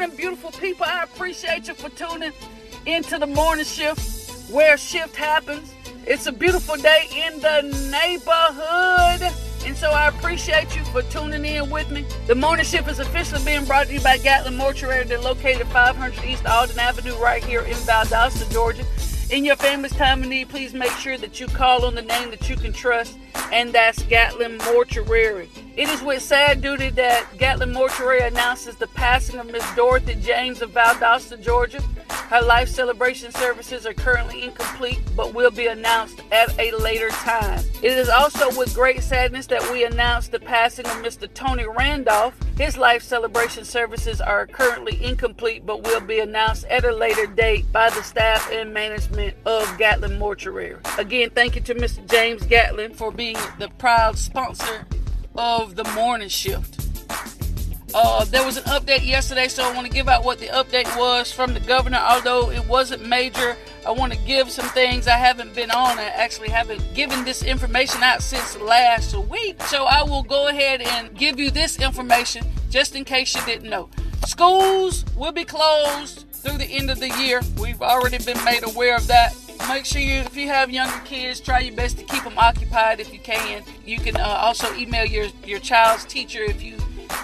morning, beautiful people. I appreciate you for tuning into the morning shift where shift happens. It's a beautiful day in the neighborhood. And so I appreciate you for tuning in with me. The morning shift is officially being brought to you by Gatlin Mortuary. They're located 500 East Alden Avenue right here in Valdosta, Georgia. In your family's time of need, please make sure that you call on the name that you can trust, and that's Gatlin Mortuary. It is with sad duty that Gatlin Mortuary announces the passing of Miss Dorothy James of Valdosta, Georgia. Her life celebration services are currently incomplete, but will be announced at a later time. It is also with great sadness that we announce the passing of Mr. Tony Randolph. His life celebration services are currently incomplete, but will be announced at a later date by the staff and management of Gatlin Mortuary. Again, thank you to Mr. James Gatlin for being the proud sponsor of the morning shift. Uh, there was an update yesterday, so I want to give out what the update was from the governor. Although it wasn't major, I want to give some things I haven't been on. I actually haven't given this information out since last week. So I will go ahead and give you this information just in case you didn't know. Schools will be closed through the end of the year. We've already been made aware of that. Make sure you, if you have younger kids, try your best to keep them occupied if you can. You can uh, also email your, your child's teacher if you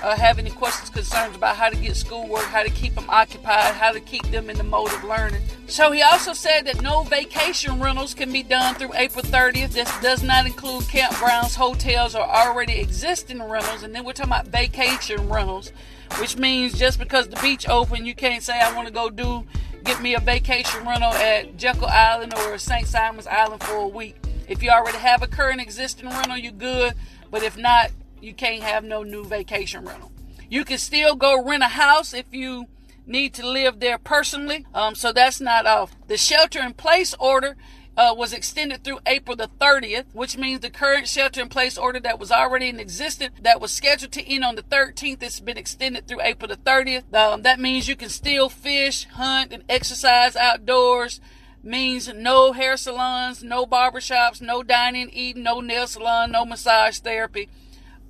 uh, have any questions, concerns about how to get schoolwork, how to keep them occupied, how to keep them in the mode of learning. So he also said that no vacation rentals can be done through April 30th. This does not include campgrounds, hotels, or already existing rentals. And then we're talking about vacation rentals, which means just because the beach open, you can't say I want to go do get me a vacation rental at Jekyll Island or St. Simon's Island for a week. If you already have a current existing rental, you're good. But if not, you can't have no new vacation rental. You can still go rent a house if you need to live there personally. Um, so that's not off. The shelter in place order uh, was extended through April the 30th, which means the current shelter in place order that was already in existence, that was scheduled to end on the 13th, it's been extended through April the 30th. Um, that means you can still fish, hunt, and exercise outdoors. Means no hair salons, no barbershops, no dining, eating, no nail salon, no massage therapy.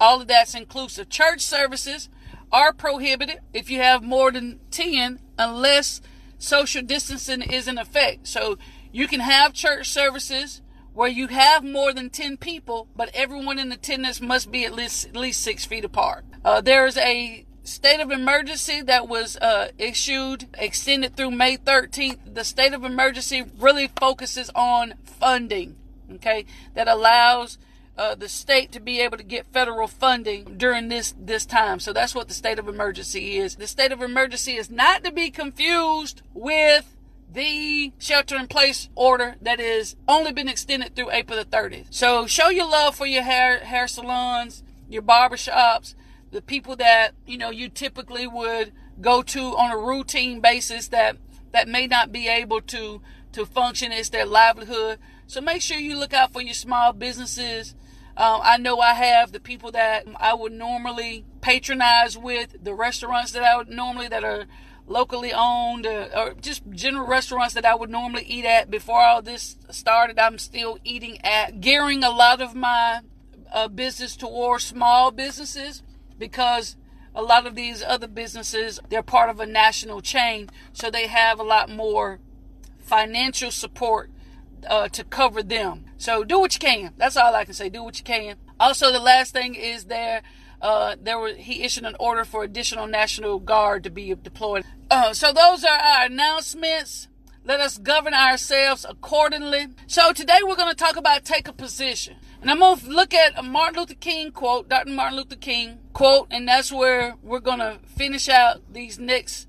All of that's inclusive. Church services are prohibited if you have more than 10 unless social distancing is in effect. So you can have church services where you have more than 10 people, but everyone in attendance must be at least, at least six feet apart. Uh, there is a state of emergency that was uh, issued, extended through May 13th. The state of emergency really focuses on funding, okay, that allows uh, the state to be able to get federal funding during this this time. So that's what the state of emergency is. The state of emergency is not to be confused with the shelter in place order that is only been extended through April the 30th. So show your love for your hair hair salons, your barbershops, the people that you know you typically would go to on a routine basis that that may not be able to to function as their livelihood. So make sure you look out for your small businesses um, I know I have the people that I would normally patronize with, the restaurants that I would normally that are locally owned, uh, or just general restaurants that I would normally eat at before all this started. I'm still eating at, gearing a lot of my uh, business towards small businesses because a lot of these other businesses they're part of a national chain, so they have a lot more financial support uh, to cover them. So do what you can. That's all I can say. Do what you can. Also, the last thing is there. Uh, there were he issued an order for additional National Guard to be deployed. Uh, so those are our announcements. Let us govern ourselves accordingly. So today we're going to talk about take a position. And I'm going to look at a Martin Luther King quote, Dr. Martin Luther King quote, and that's where we're going to finish out these next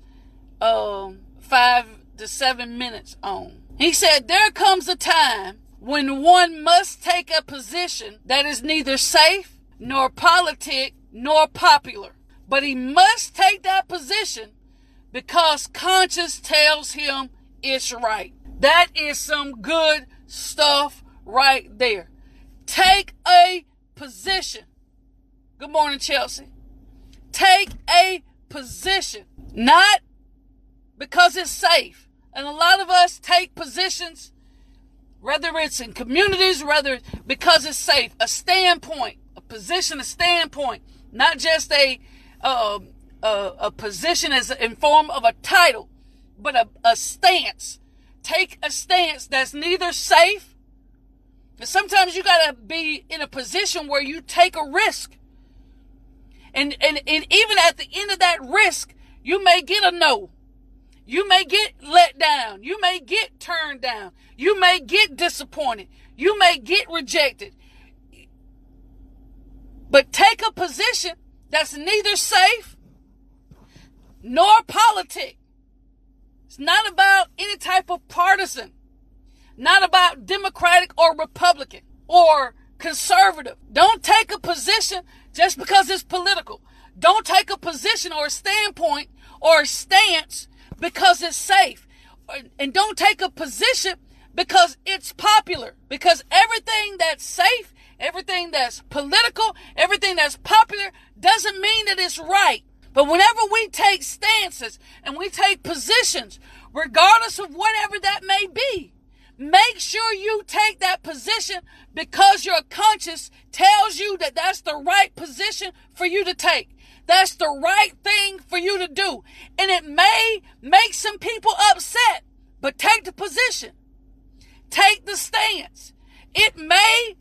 um, five to seven minutes on. He said, There comes a time when one must take a position that is neither safe nor politic nor popular. But he must take that position because conscience tells him it's right. That is some good stuff right there. Take a position. Good morning, Chelsea. Take a position, not because it's safe. And a lot of us take positions whether it's in communities, whether because it's safe, a standpoint, a position, a standpoint, not just a uh, a, a position as in form of a title, but a, a stance. Take a stance that's neither safe. But Sometimes you gotta be in a position where you take a risk. And, and, and even at the end of that risk, you may get a no. You may get let down. You may get turned down. You may get disappointed. You may get rejected. But take a position that's neither safe nor politic. It's not about any type of partisan, not about Democratic or Republican or conservative. Don't take a position just because it's political. Don't take a position or a standpoint or a stance because it's safe. And don't take a position because it's popular. Because everything that's safe, everything that's political, everything that's popular doesn't mean that it's right. But whenever we take stances and we take positions, regardless of whatever that may be, make sure you take that position because your conscience tells you that that's the right position for you to take. That's the right thing for you to do. And it may make some people upset, but take the position. Take the stance. It may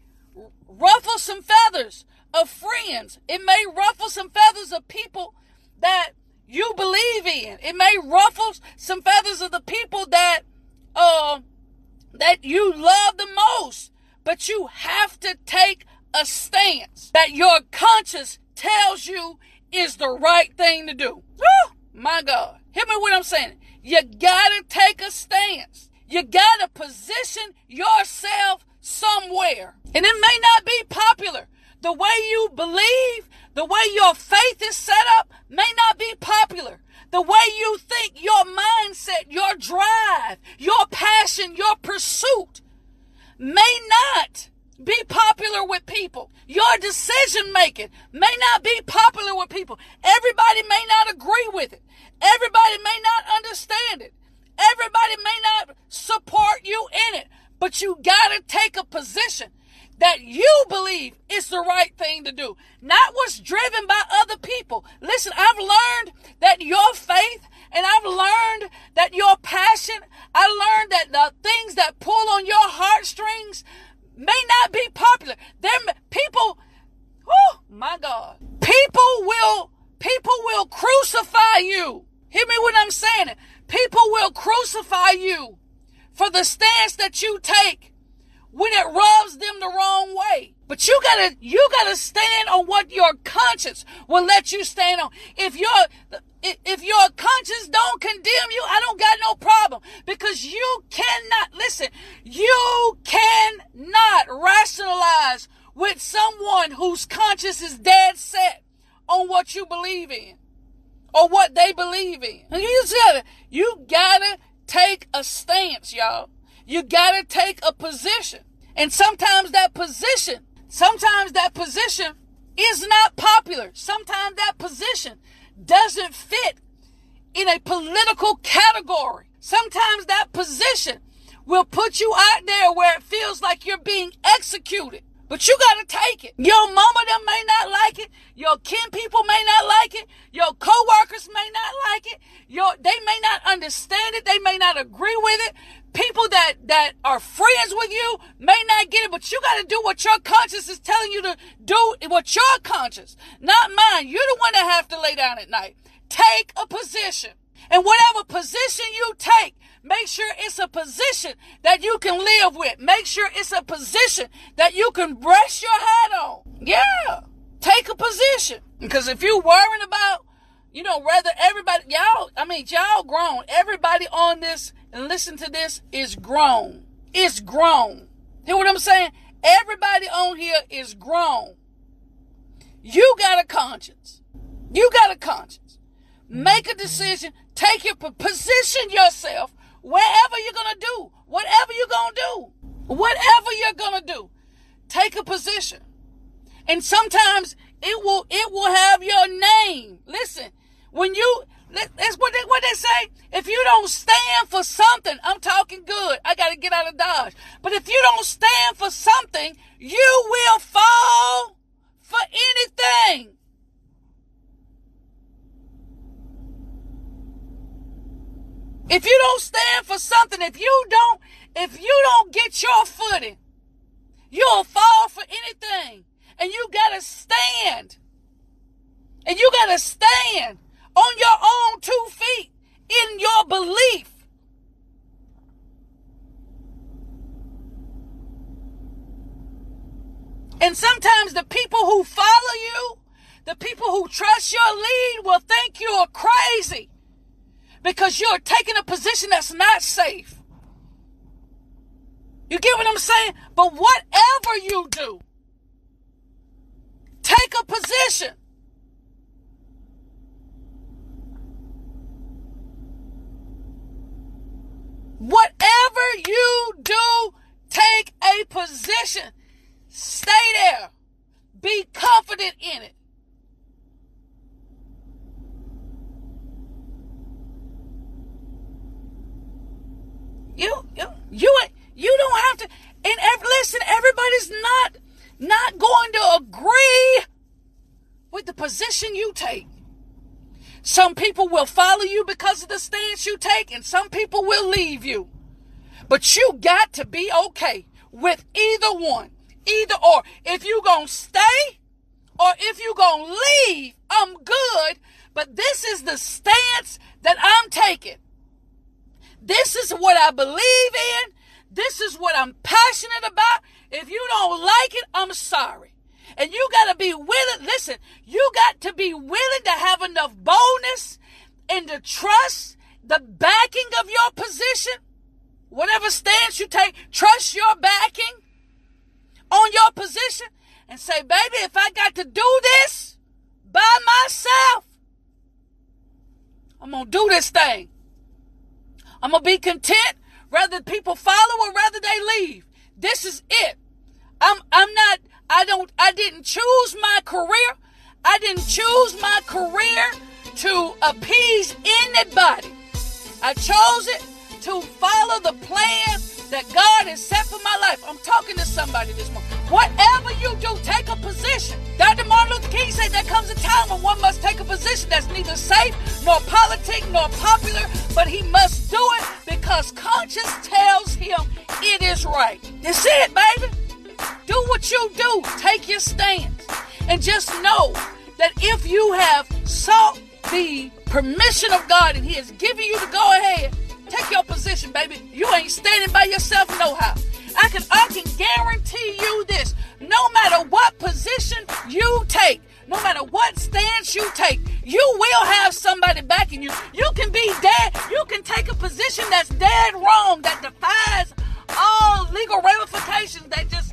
ruffle some feathers of friends. It may ruffle some feathers of people that you believe in. It may ruffle some feathers of the people that uh, that you love the most. But you have to take a stance that your conscience tells you is the right thing to do. My God. Hear me what I'm saying. You gotta take a stance. You gotta position yourself somewhere. And it may not be popular. The way you believe, the way your faith is set up may not be popular. The way you think, your mindset, your drive, your passion, your pursuit may not be popular with people. Your decision making may not be popular with people. Everybody may not agree with it. Everybody may not understand it. Everybody may not support you in it. But you gotta take a position that you believe is the right thing to do, not what's driven by other people. Listen, I've learned that your faith and I've learned that your passion, I learned that the things that pull on your heartstrings may not be popular. There, people, oh my God, people will, people will crucify you. Hear me when I'm saying it. People will crucify you for the stance that you take when it rubs them the wrong way. But you gotta, you gotta stand on what your conscience will let you stand on. If your, if your conscience don't condemn you, I don't got no problem because you cannot, listen, you cannot rationalize with someone whose conscience is dead set on what you believe in or what they believe in. You gotta, you gotta take a stance, y'all. You gotta take a position. And sometimes that position, sometimes that position is not popular. Sometimes that position doesn't fit in a political category. Sometimes that position will put you out there where it feels like you're being executed. But you gotta take it. Your mama them may not like it. Your kin people may not like it. Your coworkers may not like it. Your, they may not understand it. They may not agree with it. People that, that are friends with you may not get it, but you gotta do what your conscience is telling you to do, what your conscience, not mine. You're the one that have to lay down at night. Take a position. And whatever position you take, Make sure it's a position that you can live with. Make sure it's a position that you can rest your head on. Yeah. Take a position. Because if you're worrying about, you know, whether everybody, y'all, I mean, y'all grown. Everybody on this and listen to this is grown. It's grown. Hear what I'm saying? Everybody on here is grown. You got a conscience. You got a conscience. Make a decision. Take your position yourself Wherever you're going to do, whatever you're going to do, whatever you're going to do, take a position. And sometimes it will, it will have your name. Listen, when you, that's what they, what they say. If you don't stand for something, I'm talking good. I got to get out of Dodge. But if you don't stand for something, you will fall for anything. If you don't stand for something, if you don't, if you don't get your footing, you'll fall for anything. And you gotta stand. And you gotta stand on your own two feet in your belief. And sometimes the people who follow you, the people who trust your lead will think you're crazy because you're taking a position that's not safe. You get what I'm saying? But whatever you do, take a position. Whatever you do, take a position. Stay there. Be confident in it. You, you, you, you don't have to. And listen, everybody's not, not going to agree with the position you take. Some people will follow you because of the stance you take, and some people will leave you. But you got to be okay with either one. Either or. If you gonna stay or if you gonna leave, I'm good. But this is the stance that I'm taking. This is what I believe in. This is what I'm passionate about. If you don't like it, I'm sorry. And you got to be willing. Listen, you got to be willing to have enough boldness and to trust the backing of your position. Whatever stance you take, trust your backing on your position and say, baby, if I got to do this by myself, I'm going to do this thing. I'm going to be content whether people follow or whether they leave. This is it. I'm, I'm not, I don't, I didn't choose my career. I didn't choose my career to appease anybody. I chose it to follow the plan that God has set for my life. I'm talking to somebody this morning. Whatever you do, take a position. Dr. Martin Luther King said there comes a time when one must take a position that's neither safe nor politic nor popular, but he must do it because conscience tells him it is right. That's it, baby. Do what you do. Take your stance. And just know that if you have sought the permission of God and He has given you to go ahead, Take your position, baby. You ain't standing by yourself no how. I can I can guarantee you this. No matter what position you take, no matter what stance you take, you will have somebody backing you. You can be dead. You can take a position that's dead wrong, that defies all legal ramifications, that just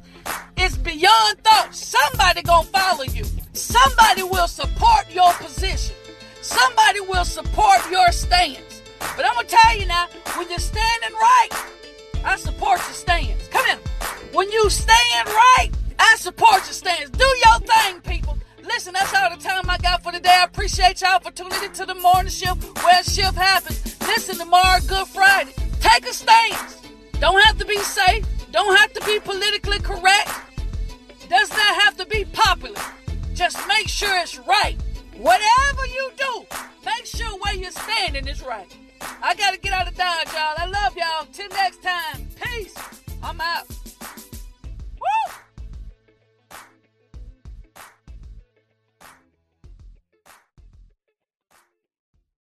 you. Somebody will support your position. Somebody will support your stance. But I'm going to tell you now, when you're standing right, I support your stance. Come in. When you stand right, I support your stance. Do your thing, people. Listen, that's all the time I got for today. I appreciate y'all for tuning into the morning shift where shift happens. Listen, tomorrow, Good Friday. Take a stance. Don't have to be safe. Don't have to be politically correct. Does not have to be popular. Just make sure it's right. Whatever you do, make sure where you're standing is right. I gotta get out of Dodge, y'all. I love y'all. Till next time. Peace. I'm out.